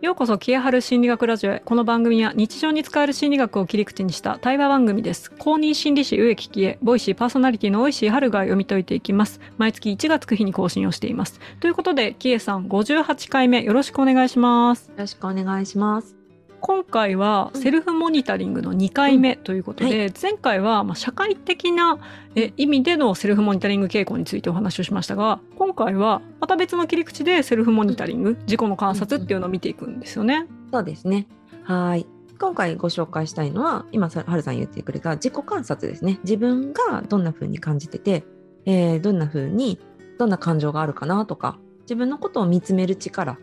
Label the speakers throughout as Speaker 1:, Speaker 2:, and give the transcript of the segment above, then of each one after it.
Speaker 1: ようこそキエハル心理学ラジオへ。この番組は日常に使える心理学を切り口にした対話番組です。公認心理師植木喜恵ボイシーパーソナリティの大石春が読み解いていきます毎月1月9日に更新をしています。ということでキエさん58回目よろしくお願いします。
Speaker 2: よろしくお願いします。
Speaker 1: 今回はセルフモニタリングの2回目ということで、うんはい、前回はま社会的な意味でのセルフモニタリング傾向についてお話をしましたが今回はまた別の切り口でセルフモニタリング自己の観察っていうのを見ていくんですよね。
Speaker 2: そうですね。はい。今回ご紹介したいのは今はるさん言ってくれた自己観察ですね。自分がどんな風に感じてて、えー、どんな風にどんな感情があるかなとか自分のことを見つめる力っ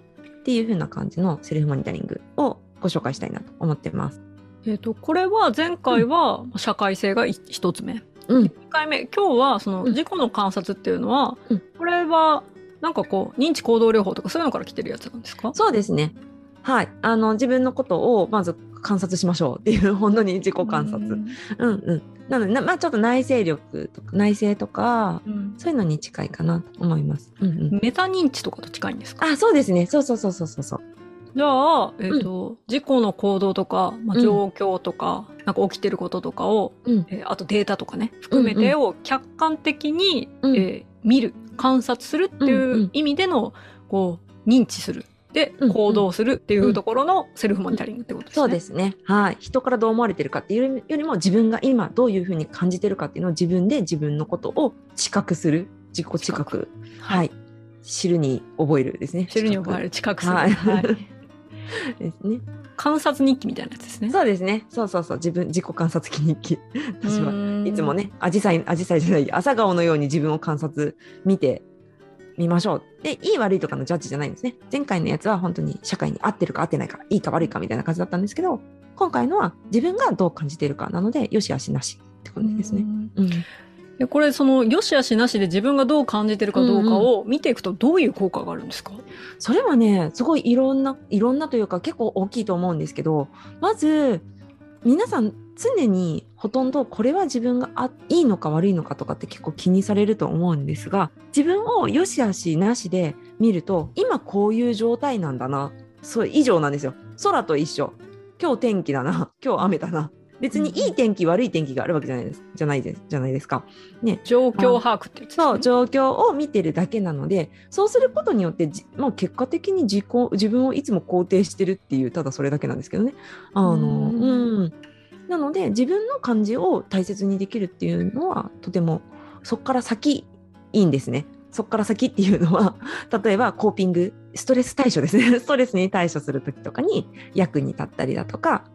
Speaker 2: ていう風な感じのセルフモニタリングをご紹介したいなと思ってます。
Speaker 1: えっ、と、これは前回は社会性が一つ目。うん、1回目、今日はその自己の観察っていうのは、うん、これはなんかこう認知行動療法とかそういうのから来てるやつなんですか？
Speaker 2: そうですね。はい。あの、自分のことをまず観察しましょうっていう、本当に自己観察。うん、うん、なので、まあちょっと内省力とか、内省とか、うん、そういうのに近いかなと思います。
Speaker 1: うんうん、メタ認知とかと近いんですか？
Speaker 2: あ、そうですね。そうそうそうそうそう。
Speaker 1: じゃあ、えっ、ー、と、うん、事故の行動とか、まあ、状況とか、うん、なんか起きてることとかを、うん、えー、あとデータとかね、含めてを客観的に、うん、えー、見る、観察するっていう意味での、こう、認知する。で、行動するっていうところのセルフモニタリングってことですね。
Speaker 2: そうですね。はい。人からどう思われてるかっていうよりも、自分が今どういうふうに感じてるかっていうのを自分で自分のことを知覚する。自己知覚。はい。知るに覚えるですね。
Speaker 1: 知るに覚える。知覚する。はい。はい
Speaker 2: ですね。
Speaker 1: 観察日記みたいなやつですね。
Speaker 2: そうですね。そうそうそう。自分、自己観察日記。私はいつもね、アジサイ、アジサイじゃない、朝顔のように自分を観察、見てみましょう。で、いい悪いとかのジャッジじゃないんですね。前回のやつは本当に社会に合ってるか合ってないか、いいか悪いかみたいな感じだったんですけど、今回のは自分がどう感じているかなので、よしあしなしってことですね。うん。
Speaker 1: でこれその良し悪しなしで自分がどう感じてるかどうかを見ていくとどういう効果があるんですか、うんうん、
Speaker 2: それはねすごいいろんないろんなというか結構大きいと思うんですけどまず皆さん常にほとんどこれは自分があいいのか悪いのかとかって結構気にされると思うんですが自分を良し悪しなしで見ると今こういう状態なんだな。そう以上なんですよ。空と一緒。今日天気だな。今日雨だな別にいい天気、悪い天気があるわけじゃないですじゃないですじゃないですか。
Speaker 1: ね、状況把握って、ね、
Speaker 2: そう状況を見てるだけなのでそうすることによってまあ、結果的に自己自分をいつも肯定してるっていうただそれだけなんですけどね。あのうんなので自分の感じを大切にできるっていうのはとてもそこから先いいんですね。そこから先っていうのは 例えばコーピングストレス対処ですね ストレスに対処する時とかに役に立ったりだとか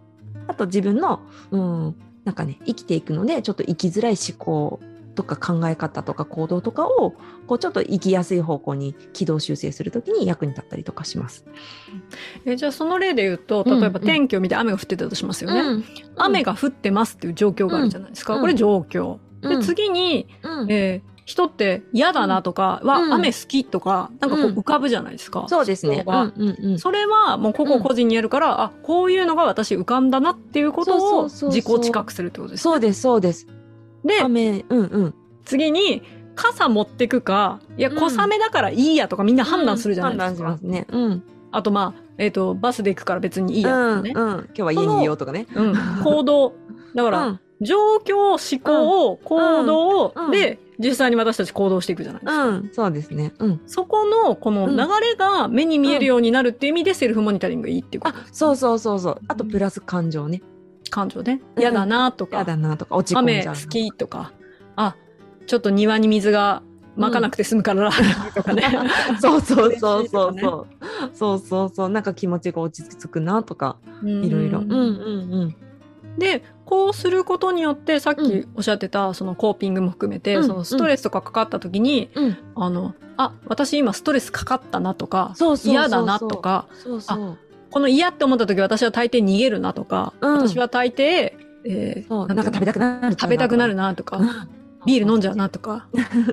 Speaker 2: あと自分の、うん、なんかね、生きていくので、ちょっと生きづらい思考とか考え方とか行動とかを、こうちょっと生きやすい方向に軌道修正するときに役に立ったりとかします。
Speaker 1: えじゃあその例で言うと、例えば天気を見て雨が降ってたとしますよね。うんうん、雨が降ってますっていう状況があるじゃないですか。うん、これ状況。で、次に、うん、えー人って嫌だなとかは、うん、雨好きとか、なんかこう浮かぶじゃないですか。
Speaker 2: うん、そうですね。
Speaker 1: それはもう個々個人にやるから、うん、あ、こういうのが私浮かんだなっていうことを自己知覚するってことです、
Speaker 2: ね、そうです、そうです。
Speaker 1: で、雨、うんうん。次に、傘持ってくか、いや、小雨だからいいやとかみんな判断するじゃないですか。判断しますね。うん。あとまあ、えっ、ー、と、バスで行くから別にいいやとかね。
Speaker 2: うん、今日は家にいようとかね。
Speaker 1: うん。行動。だから、状況、思考、行動で、実際に私たち行動していくじゃないですか。
Speaker 2: うん、そうですね。うん。
Speaker 1: そこの、この流れが目に見えるようになるっていう意味でセルフモニタリングいいっていうこと、
Speaker 2: うん、あ、そうそうそうそう。あと、プラス感情ね。
Speaker 1: 感情ね。嫌だなとか。
Speaker 2: 嫌だなとか、落ち込んじ
Speaker 1: ゃう。雨好きとか。あ、ちょっと庭に水が巻かなくて済むから、とかね。
Speaker 2: そうそうそうそうそう。そうそうそう。なんか気持ちが落ち着くなとか、いろいろ。うんうんうん。
Speaker 1: でこうすることによってさっきおっしゃってたそのコーピングも含めて、うん、そのストレスとかかかった時に、うん、あのあ私今ストレスかかったなとか嫌だなとかあこの嫌って思った時私は大抵逃げるなとか、うん、私は大抵、
Speaker 2: えー、なんか食べたくなる
Speaker 1: 食べたくなるなとか。ビール飲んじゃうなとか。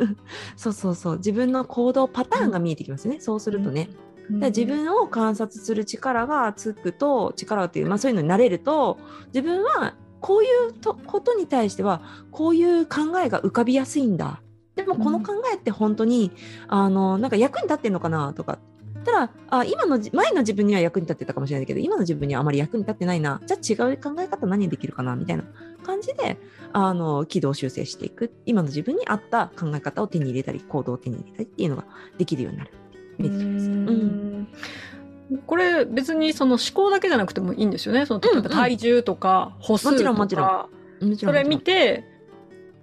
Speaker 2: そうそうそう。自分の行動パターンが見えてきますね。そうするとね。自分を観察する力がつくと力っていう、まあ、そういうのになれると自分はこういうとことに対してはこういう考えが浮かびやすいんだ。でもこの考えって本当に、うん、あのなんか役に立ってんのかなとかただあ今の前の自分には役に立ってたかもしれないけど今の自分にはあまり役に立ってないな。じゃあ違う考え方何できるかなみたいな感じであの軌道修正していく。今の自分に合った考え方を手に入れたり行動を手に入れたりっていうのができるようになる
Speaker 1: うん、これ別にその思考だけじゃなくてもいいんですよね。その例えば体重とか歩数とか、もちろんもちろんそれ見て、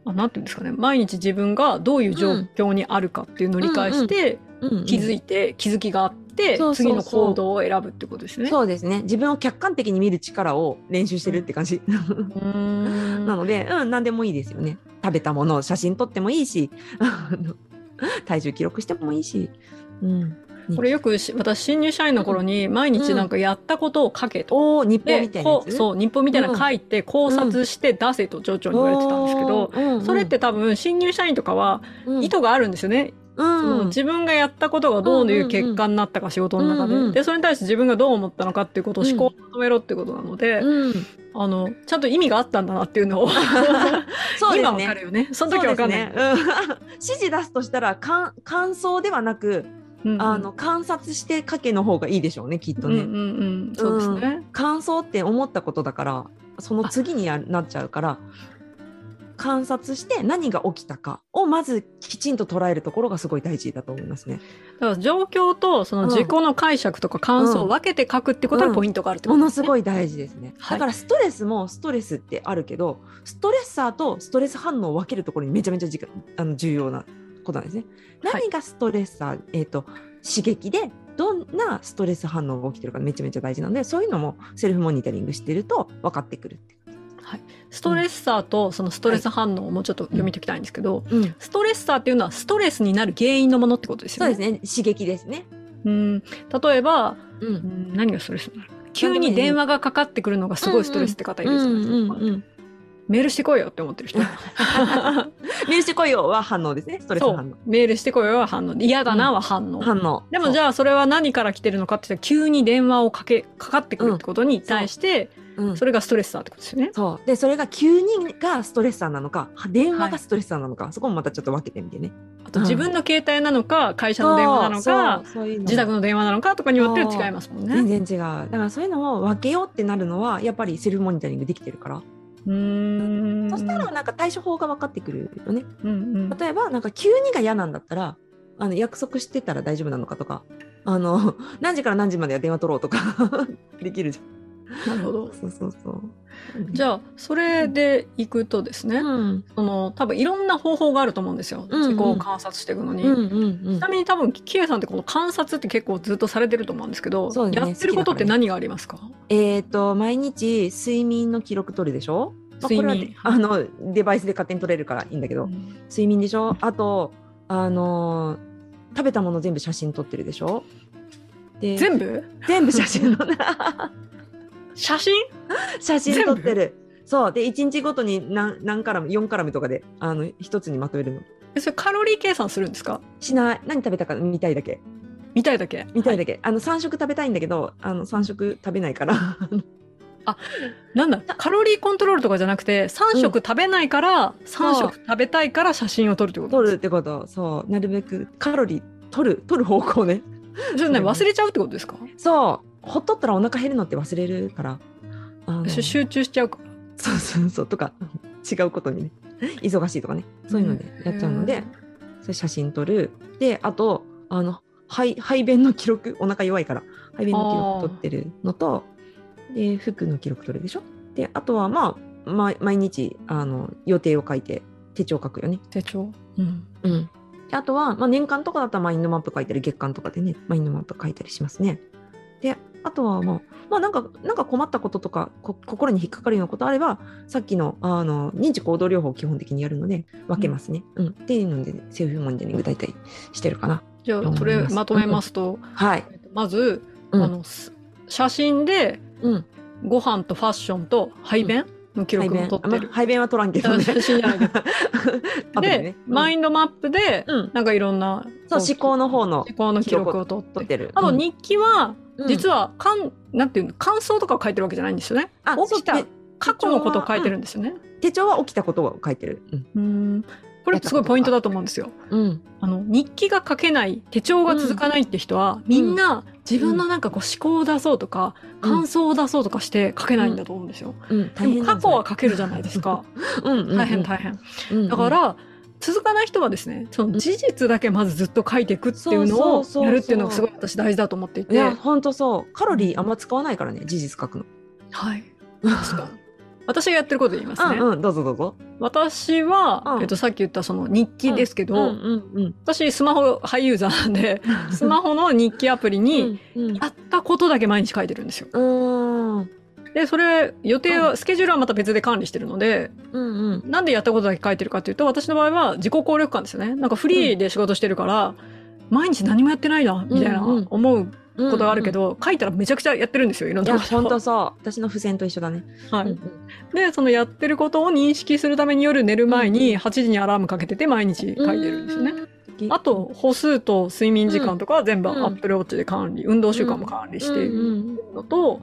Speaker 1: あなんていうんですかね、毎日自分がどういう状況にあるかっていうのを理解して、気づいて、気づきがあって、次の行動を選ぶってことですね。
Speaker 2: そうですね。自分を客観的に見る力を練習してるって感じ。なので、うん、何でもいいですよね。食べたものを写真撮ってもいいし、体重記録してもいいし。うん。
Speaker 1: これよく私新入社員の頃に毎日なんかやったことを書けと、
Speaker 2: うん、日報みたいな
Speaker 1: そう日報みたいな書いて考察して出せと上長に言われてたんですけど、うん、それって多分新入社員とかは意図があるんですよね。うん、自分がやったことがどういう結果になったか仕事の中で、うんうん、でそれに対して自分がどう思ったのかっていうことを思考をまとめろってことなので、うん、あのちゃんと意味があったんだなっていうのを そう、ね、今わかるよね。その時わかんない、ね。うん、
Speaker 2: 指示出すとしたら感感想ではなくあの観察して書けの方がいいでしょうねきっとね。
Speaker 1: そうですね、
Speaker 2: 感想って思ったことだからその次になっちゃうから観察して何が起きたかをまずきちんと捉えるところがすごい大事だと思いますね。
Speaker 1: だから状況とその自己の解釈とか感想を分けて書くってことにポイントがあるって
Speaker 2: ことですね、うん。うん、ものすごい大事ですね。だからストレスもストレスってあるけど、ストレッサーとストレス反応を分けるところにめちゃめちゃあの重要なことなんですね。何がストレッサー、はい、えっ、ー、と刺激でどんなストレス反応が起きてるかめちゃめちゃ大事なのでそういうのもセルフモニタリングしてると分かってくるって
Speaker 1: はい、ストレッサーとそのストレス反応をもうちょっと読み解きたいんですけど、うん、ストレッサーっていうのはストレスになる原因のものってことですよ
Speaker 2: ね。そうですね。刺激ですね。
Speaker 1: うん。例えば、うん、何がストレスになる？急に電話がかかってくるのがすごいストレスって方いるじゃないですか。メールしてこいよって思ってる人。メー
Speaker 2: ルしてこいよは反応ですね。ストレス反応。
Speaker 1: メールしてこいよは反応。嫌だなは反応。
Speaker 2: うん、反応。
Speaker 1: でもじゃあそれは何から来てるのかって急に電話をかけ、かかってくるってことに対して、うん、それがストレッサーってことですよね。
Speaker 2: そう。で、それが急にがストレッサーなのか、電話がストレッサーなのか、はい、そこもまたちょっと分けてみてね。
Speaker 1: あと自分の携帯なのか、会社の電話なのか、自宅の電話なのかとかによって違いますもんね。
Speaker 2: 全然違う。だからそういうのを分けようってなるのは、やっぱりセルフモニタリングできてるから。うんそしたらなんか対処法が分かってくるよね。うんうん、例えばなんか急にが嫌なんだったらあの約束してたら大丈夫なのかとかあの 何時から何時までは電話取ろうとか できるじゃん。
Speaker 1: なるほど。
Speaker 2: そうそうそう。
Speaker 1: じゃあそれでいくとですね、うん、その多分いろんな方法があると思うんですよ、うんうん、自己を観察していくのに、うんうんうん、ちなみに多分キエさんってこの観察って結構ずっとされてると思うんですけど、ね、やってることって何がありますか？
Speaker 2: えっ、ー、と毎日睡眠の記録取るでしょ？睡眠、まあ、あのデバイスで勝手に取れるからいいんだけど、うん、睡眠でしょ？あとあの食べたもの全部写真撮ってるでしょ？
Speaker 1: で全部？
Speaker 2: 全部写真
Speaker 1: 写真？
Speaker 2: 写真撮ってる。そう。で1日ごとに何何カラム4カラムとかであの一つにまとめるの。
Speaker 1: それカロリー計算するんですか？
Speaker 2: しない。何食べたか見たいだけ。
Speaker 1: 見たいだけ？
Speaker 2: 見たいだけ、はい、あの3食食べたいんだけどあの3食食べないから。
Speaker 1: あなんだ？カロリーコントロールとかじゃなくて3食食べないから、うん、3食食べたいから写真を撮るってこと？
Speaker 2: 撮るってこと。そう。なるべくカロリー取る取る方向ね。
Speaker 1: じゃね。忘れちゃうってことですか？
Speaker 2: そうほっとったらお腹減るのって忘れるから。
Speaker 1: 集中しちゃうか。
Speaker 2: そうそうそうとか違うことにね。忙しいとかね。そういうのでやっちゃうので、それ写真撮る。であとあの排排便の記録お腹弱いから排便の記録取ってるのとで服の記録取るでしょ。であとはまあ、ま、毎日あの予定を書いて手帳書くよね。
Speaker 1: 手帳？うん、
Speaker 2: うん、あとは、まあ、年間とかだったらマインドマップ書いたり月間とかでねマインドマップ書いたりしますね。であとはまあ、まあ、なんか、なんか困ったこととか、心に引っかかるようなことあれば、さっきの、あの、認知行動療法を基本的にやるので、分けますね。うん。うん、っていうので、セルフモニタリング大体してるかな。
Speaker 1: じゃあ、それまとめますと、うん、
Speaker 2: はい。
Speaker 1: まず、あの、写真で、うん、ご飯とファッションと排便、の記録も取ってる。
Speaker 2: 排便は取らんけどね。写真じゃないけ
Speaker 1: ど。で、マインドマップで、なんかいろんな、
Speaker 2: そう、思考の方の
Speaker 1: 思考の記録を取って
Speaker 2: る。
Speaker 1: あと日記は、実はかんなんていうの感想とかを書いてるわけじゃないんですよね。起きた過去のことを書いてるんですよね。
Speaker 2: 手帳は起きたことを書いてる。
Speaker 1: うんこれすごいポイントだと思うんですよ。うん、あの日記が書けない手帳が続かないって人は、みんな自分のなんかこう思考を出そうとか、感想を出そうとかして書けないんだと思うんですよ。でも過去は書けるじゃないですか。大変大変。だから、続かない人はですねその事実だけまずずっと書いていくっていうのをやるっていうのがすごい私大事だと思っていて。いや
Speaker 2: 本当そう。カロリーあんま使わないからね事実書くの。
Speaker 1: はい。確か私がやってること言いますね。
Speaker 2: うんうん、どうぞどうぞ。
Speaker 1: 私は、うん、えっと、さっき言ったその日記ですけど、うんうんうん、私スマホハイユーザーなん。で、スマホの日記アプリに、やったことだけ毎日書いてるんですよ。で、それ、予定は、スケジュールはまた別で管理してるので、うんうん、なんでやったことだけ書いてるかっていうと、私の場合は自己効力感ですよね。なんかフリーで仕事してるから、毎日何もやってないな、みたいな思うことがあるけど、うんうん、書いたらめちゃくちゃやってるんですよいろんなこと
Speaker 2: 本当そう。私の付箋と一緒だね。
Speaker 1: はい、うんうん、でそのやってることを認識するために夜寝る前に8時にアラームかけてて毎日書いてるんですよね、あと歩数と睡眠時間とかは全部 Apple Watch で管理、運動習慣も管理しているのと、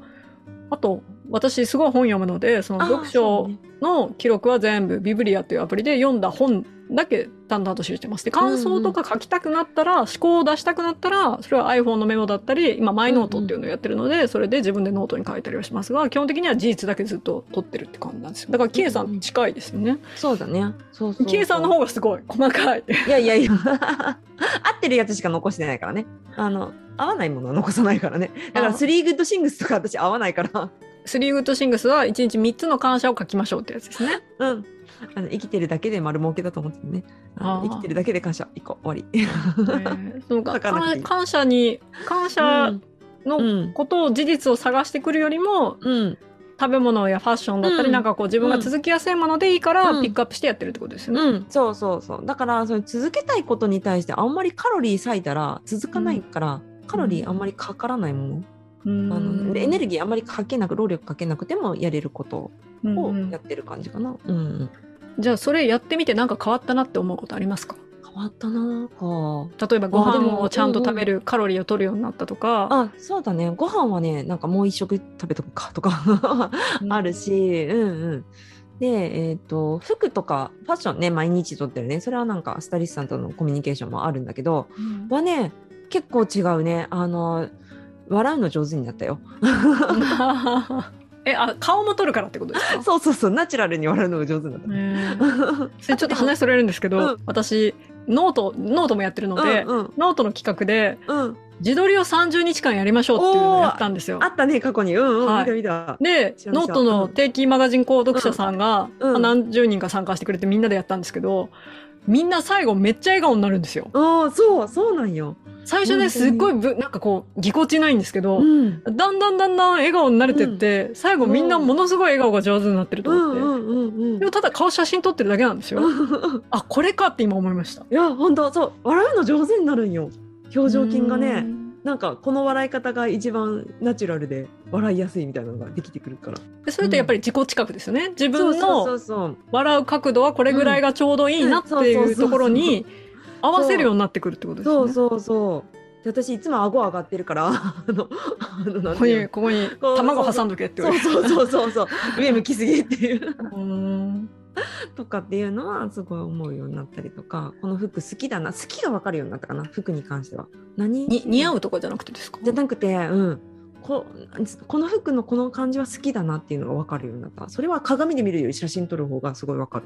Speaker 1: あと私すごい本読むのでその読書の記録は全部ビブリアっていうアプリで読んだ本だけ淡々と記してます。で、感想とか書きたくなったら、うんうん、思考を出したくなったら、それは iPhone のメモだったり、今、マイノートっていうのをやってるので、うんうん、それで自分でノートに書いたりはしますが、基本的には事実だけずっと取ってるって感じなんですよ。だから、キエさん近いですよね。うんうん、
Speaker 2: そうだね。そう
Speaker 1: キエさんの方がすごい細かい。
Speaker 2: いやいやいや、合ってるやつしか残してないからね。あの、合わないものは残さないからね。だから、スリーグッドシングスとか私合わないから。
Speaker 1: スリーグッドシングスは1日3つの感謝を書きましょうってやつですね。
Speaker 2: うん。あの生きてるだけで丸儲けだと思ってね。生きてるだけで感謝。一個終わり、え
Speaker 1: ー、そうか感謝に感謝のことを事実を探してくるよりも、うん、食べ物やファッションだったり、うん、なんかこう自分が続きやすいものでいいからピックアップしてやってるってことですよね。
Speaker 2: うん、そうそうそう。だからそれ続けたいことに対してあんまりカロリー割いたら続かないから、カロリーあんまりかからないもの。あのエネルギーあんまりかけなく労力かけなくてもやれることをやってる感じかな。うん、うん。
Speaker 1: じゃあそれやってみてなんか変わったなって思うことありますか？
Speaker 2: 変わったな。
Speaker 1: か例えばご飯をちゃんと食べる、カロリーを取るようになったとか
Speaker 2: あそうだね。ご飯はねなんかもう一食食べとくかとか あるし、うん、うん。うんで、えっ、ー、と、服とかファッションね、毎日撮ってるね。それはなんかスタイリストさんとのコミュニケーションもあるんだけど、うん、はね、結構違うね。あの、笑うの上手になったよ。
Speaker 1: えあ顔も撮るからってことですか？
Speaker 2: そうそうそう。ナチュラルに笑うのが上手だった、
Speaker 1: えー、それちょっと話それるんですけど、うん、私 note、note もやってるので、うんうん、ノートの企画で、うん、自撮りを30日間やりましょうっていうのをやったんですよ。
Speaker 2: あったね過去に。うんうん、はい、見た見た。
Speaker 1: でノートの定期マガジン購読者さんが、うん、何十人か参加してくれてみんなでやったんですけどみんな最後めっちゃ笑顔になるんですよ。
Speaker 2: ああそうそうなんよ。
Speaker 1: 最初ねすっごいぶなんかこうぎこちないんですけど、うん、だんだんだんだん笑顔になれてって、うん、最後みんなものすごい笑顔が上手になってると思って、うんうんうんうん、でもただ顔写真撮ってるだけなんですよ。あこれかって今思いました。い
Speaker 2: や本当そう笑うの上手になるんよ表情筋がね。なんかこの笑い方が一番ナチュラルで笑いやすいみたいなのができてくるから。
Speaker 1: でそれってやっぱり自己近くですよね、自分の笑う角度はこれぐらいがちょうどいいなっていうところに合わせるようになってくるってことですね。
Speaker 2: そうそうそう。で私いつも顎上がってるから あの
Speaker 1: ここにここに卵挟んどけって
Speaker 2: 言われそうそうそうそう上向きすぎっていう とかっていうのはすごい思うようになったりとかこの服好きだな好きが分かるようになったかな服に関しては。
Speaker 1: 何？に似合うとかじゃなくてですか？
Speaker 2: じゃなくてうん。ここの服のこの感じは好きだなっていうのが分かるようになった。それは鏡で見るより写真撮る方がすごい分かる。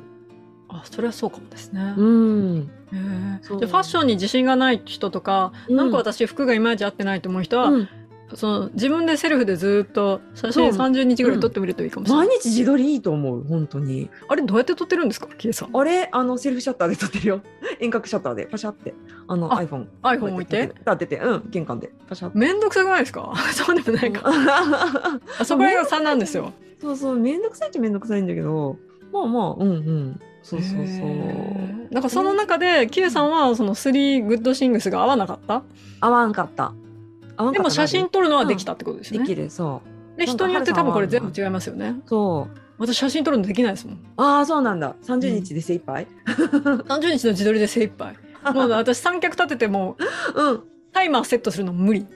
Speaker 1: あそれはそうかもですね。うん。えファッションに自信がない人とか、うん、なんか私服がいまいち合ってないと思う人は、うん、その自分でセルフでずっと写真30日ぐらい撮ってみるといいかもしれない。
Speaker 2: 毎日自撮りいいと思う本当に。
Speaker 1: あれどうやって撮ってるんですかキエさん？
Speaker 2: あれ？あのセルフシャッターで撮ってるよ。遠隔シャッターでパシャってあの iPhone。
Speaker 1: iPhone 置いて？
Speaker 2: 立ててうん玄関でパシャ。
Speaker 1: めんどくさくないですか？そうでもないか。あそこら辺が3なんですよ。
Speaker 2: そうそうめんどくさいっちゃめんどくさいんだけどまあまあうんうん。そうそうそう。
Speaker 1: なんかその中で、キエさんはそのスリーグッドシングスが合わなかった？
Speaker 2: 合わんかった。
Speaker 1: でも写真撮るのはできたってことですね。
Speaker 2: できる、そ
Speaker 1: う。で、人によって多分これ全部違いますよね。
Speaker 2: そう。
Speaker 1: 私写真撮るのできないですもん。
Speaker 2: ああ、そうなんだ。30日で精一杯、
Speaker 1: うん、?30 日の自撮りで精一杯。もう私三脚立てても、うん、タイマーセットするの無理。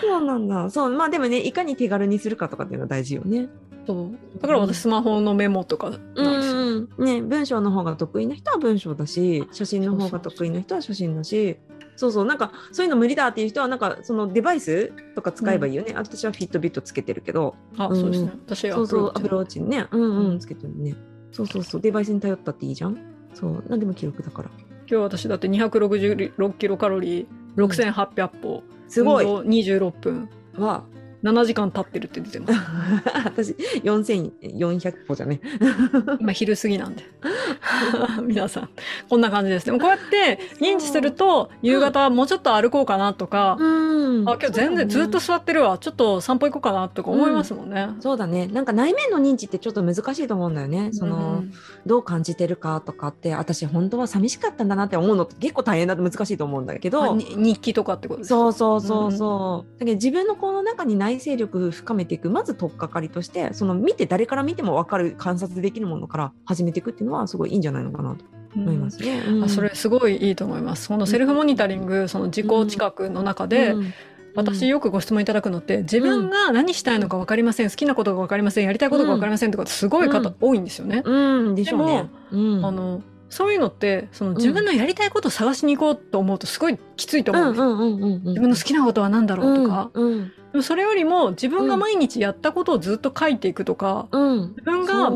Speaker 2: そうなんだ。そう、まあでもね、いかに手軽にするかとかっていうのは大事よね。
Speaker 1: そうだから私スマホのメモとかなんですよ、うんうん
Speaker 2: うんね、文章の方が得意な人は文章だし写真の方が得意な人は写真だしそうそうなんかそういうの無理だっていう人はなんかそのデバイスとか使えばいいよね、うん、私はフィットビットつけてるけど。
Speaker 1: あ、そうですね。私
Speaker 2: はそうそうアプローチにね。うんうんつけてるね。そうそうそうデバイスに頼ったっていいじゃん。そう何でも記録だから。
Speaker 1: 今日私だって266キロカロリー6800歩、
Speaker 2: すごい。
Speaker 1: 26分。
Speaker 2: は
Speaker 1: 7時間経ってるって出てます。私
Speaker 2: 4400歩じゃね。
Speaker 1: 今昼過ぎなんで。皆さんこんな感じです。でもこうやって認知すると夕方もうちょっと歩こうかなとか、うん、あ今日全然ずっと座ってるわ。ちょっと散歩行こうかなとか思いますもんね、
Speaker 2: うん、そうだね。なんか内面の認知ってちょっと難しいと思うんだよね。その、うん、どう感じてるかとかって私本当は寂しかったんだなって思うのって結構大変だと難しいと思うんだけど。
Speaker 1: 日記とかってことです
Speaker 2: か？そうそうそうそう、だけど自分のこの中に内省力深めていくまず取っかかりとしてその見て誰から見ても分かる観察できるものから始めていくっていうのはすごいいいんじゃないのかなと思いますね。
Speaker 1: うん、あそれすごいいいと思います。このセルフモニタリング、その自己知覚の中で、うん私よくご質問いただくのって自分が何したいのか分かりません、好きなことが分かりませんやりたいことが分かりませんとかすごい方多いんですよね。
Speaker 2: うんでしょうね。
Speaker 1: でも、あのそういうのってその自分のやりたいことを探しに行こうと思うとすごいきついと思うんです。自分の好きなことは何だろうとか、うんうん、でもそれよりも自分が毎日やったことをずっと書いていくとか、うん、自分が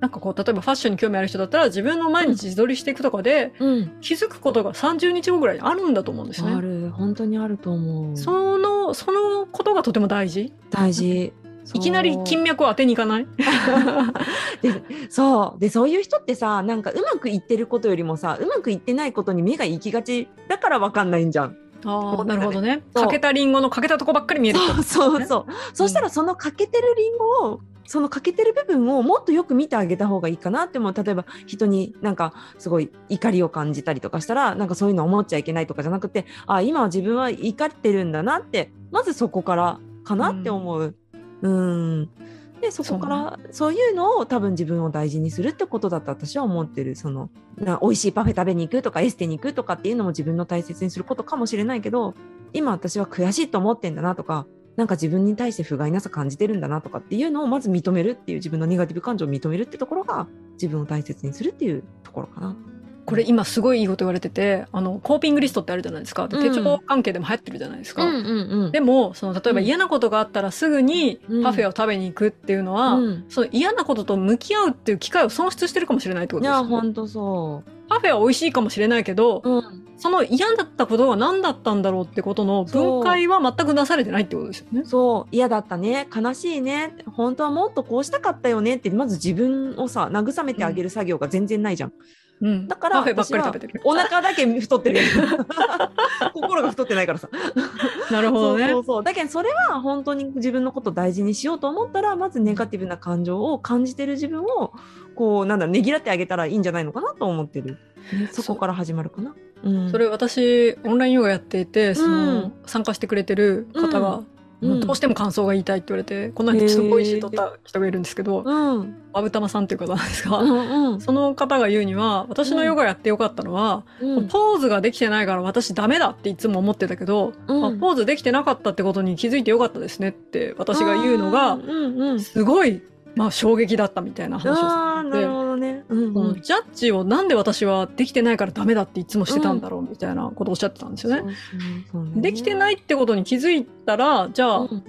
Speaker 1: なんかこう例えばファッションに興味ある人だったら自分の毎日自撮りしていくとかで、気づくことが30日後ぐらいにあるんだと思うんですね。
Speaker 2: ある本当にあると思う。
Speaker 1: そのそのことがとても大事。
Speaker 2: 大事。
Speaker 1: いきなり金脈を当てにいかない？
Speaker 2: でそうでそういう人ってさなんかうまくいってることよりもさうまくいってないことに目が行きがちだから分かんないんじゃん。
Speaker 1: あなるほどね。欠けたリンゴの欠けたとこばっかり見える、
Speaker 2: ね、そうそうそう。そしたらその欠けてるリンゴをその欠けてる部分をもっとよく見てあげた方がいいかなって思う例えば人になんかすごい怒りを感じたりとかしたらなんかそういうの思っちゃいけないとかじゃなくてあ今は自分は怒ってるんだなってまずそこからかなって思う。うん、うん。でそこからそういうのを多分自分を大事にするってことだと私は思ってる。そのな美味しいパフェ食べに行くとかエステに行くとかっていうのも自分の大切にすることかもしれないけど今私は悔しいと思ってんだなとかなんか自分に対して不甲斐なさ感じてるんだなとかっていうのをまず認めるっていう自分のネガティブ感情を認めるってところが自分を大切にするっていうところかな。
Speaker 1: これ今すごいいいこと言われててあのコーピングリストってあるじゃないですか、手帳関係でも流行ってるじゃないですか、うんうんうん、でもその例えば嫌なことがあったらすぐにパフェを食べに行くっていうのは、うん、その嫌なことと向き合うっていう機会を損失してるかもしれないってことですよ、
Speaker 2: ね、いや本当そう。
Speaker 1: パフェは美味しいかもしれないけど、うん、その嫌だったことは何だったんだろうってことの分解は全くなされてないってことですよね。
Speaker 2: そう。嫌だったね。悲しいね。本当はもっとこうしたかったよねってまず自分をさ慰めてあげる作業が全然ないじゃん。
Speaker 1: うん、だから私は
Speaker 2: お腹だけ太ってる。心が太ってないからさ。
Speaker 1: なるほどね。
Speaker 2: そうそうだけどそれは本当に自分のことを大事にしようと思ったらまずネガティブな感情を感じてる自分をこうなんだねぎらってあげたらいいんじゃないのかなと思ってる、ね、そこから始まるかな。
Speaker 1: うん、それ私オンラインヨガやっていてその、参加してくれてる方が、うん、どうしても感想が言いたいって言われて、この間すごい詩取った人がいるんですけど、うん、バブタマさんっていう方なんですが、うんうん、その方が言うには私のヨガやってよかったのは、うん、ポーズができてないから私ダメだっていつも思ってたけど、うん。まあ、ポーズできてなかったってことに気づいてよかったですねって私が言うのが、すごいまあ衝撃だったみたいな話をされて、ね。うんうん、ジャッジをなんで私はできてないからダメだっていつもしてたんだろうみたいなことをおっしゃってたんですよね。できてないってことに気づいたらじゃあ、うん、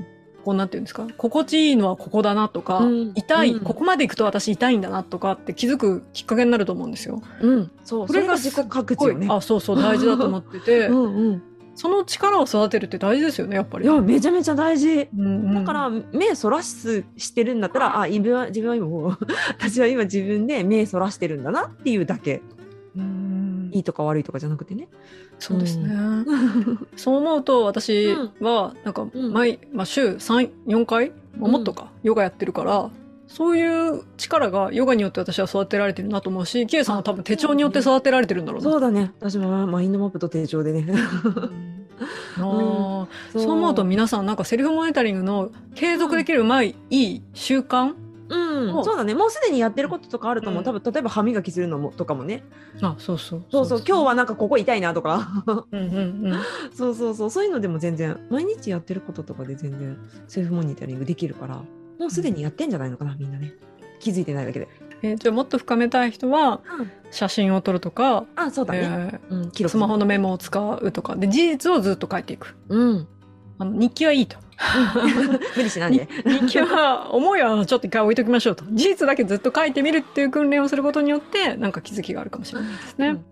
Speaker 1: こうなんていうんですか？心地いいのはここだなとか、うん、痛い、ここまで行くと私痛いんだなとかって気づくきっかけになると思うんですよ。
Speaker 2: うん、そうそれが自己覚知よね。
Speaker 1: あそうそう大事だと思ってて。うんうんその力を育てるって大事ですよねやっぱり。
Speaker 2: いやめちゃめちゃ大事。うんうん、だから目そらすしてるんだったらあ自分は自分は今 私は今自分で目そらしてるんだなっていうだけ。うんいいとか悪いとかじゃなくてね。
Speaker 1: そうですね。うん、そう思うと私はなんか毎、まあ、週三四回、もっとか、ヨガやってるからそういう力がヨガによって私は育てられてるなと思うし、キエさんは多分手帳によって育てられてるんだろう
Speaker 2: な。そうだね。私もマインドマップと手帳でね。
Speaker 1: あうん。そう、思うと皆さんなんかセルフモニタリングの継続できるうまい、うん、いい習慣
Speaker 2: うん、そうだね。もうすでにやってることとかあると思う、うん、多分例えば歯磨きするのもとかもね。
Speaker 1: あそうそう。
Speaker 2: そうそう。今日はなんかここ痛いなとか。うんうん、うん、そうそうそう。そういうのでも全然毎日やってることとかで全然セルフモニタリングできるからもうすでにやってんじゃないのかなみんなね。気づいてないだけで。
Speaker 1: えー、じゃあもっと深めたい人は、写真を撮るとか、
Speaker 2: あそうだね、
Speaker 1: えー、うん、スマホのメモを使うとか。で事実をずっと書いていく、
Speaker 2: うん、
Speaker 1: あの日記はいいと。
Speaker 2: 無理しないで。
Speaker 1: 日記は、思いはちょっと一回置いときましょうと。事実だけずっと書いてみるっていう訓練をすることによって、なんか気づきがあるかもしれないですね。うん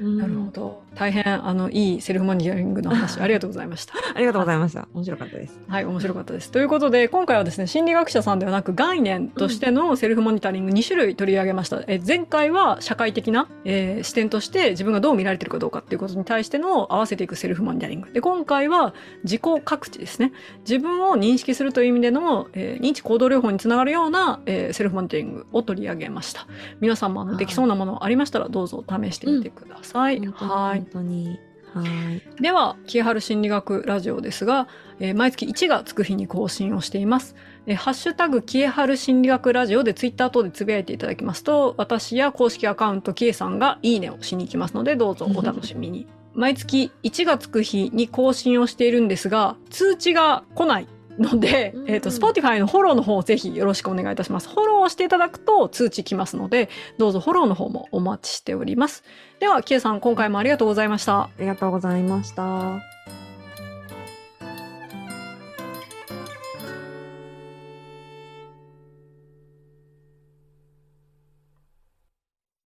Speaker 1: なるほど。大変、あの、いいセルフモニタリングの話、ありがとうございました。
Speaker 2: ありがとうございました。面白かったです。
Speaker 1: はい、面白かったです。ということで、今回はですね、心理学者さんではなく、概念としてのセルフモニタリング2種類取り上げました。え前回は社会的な、えー、視点として自分がどう見られてるかどうかっていうことに対しての合わせていくセルフモニタリング。で、今回は自己覚知ですね。自分を認識するという意味での、えー、認知行動療法につながるような、えー、セルフモニタリングを取り上げました。皆さんもあのできそうなものありましたら、どうぞ試してみてください。うん、
Speaker 2: はい。はい。本当に。はい。
Speaker 1: では、キエハル心理学ラジオですが、えー、毎月1がつく日に更新をしています。えー、ハッシュタグ、キエハル心理学ラジオでツイッター等でつぶやいていただきますと、私や公式アカウント、キエさんがいいねをしに行きますので、どうぞお楽しみに。毎月1がつく日に更新をしているんですが、通知が来ないので、うんうん、えっ、ー、と、Spotify のフォローの方をぜひよろしくお願いいたします。フォローしていただくと通知来ますので、どうぞフォローの方もお待ちしております。では、キエさん、今回もありがとうございました。あ
Speaker 2: りがとうございました。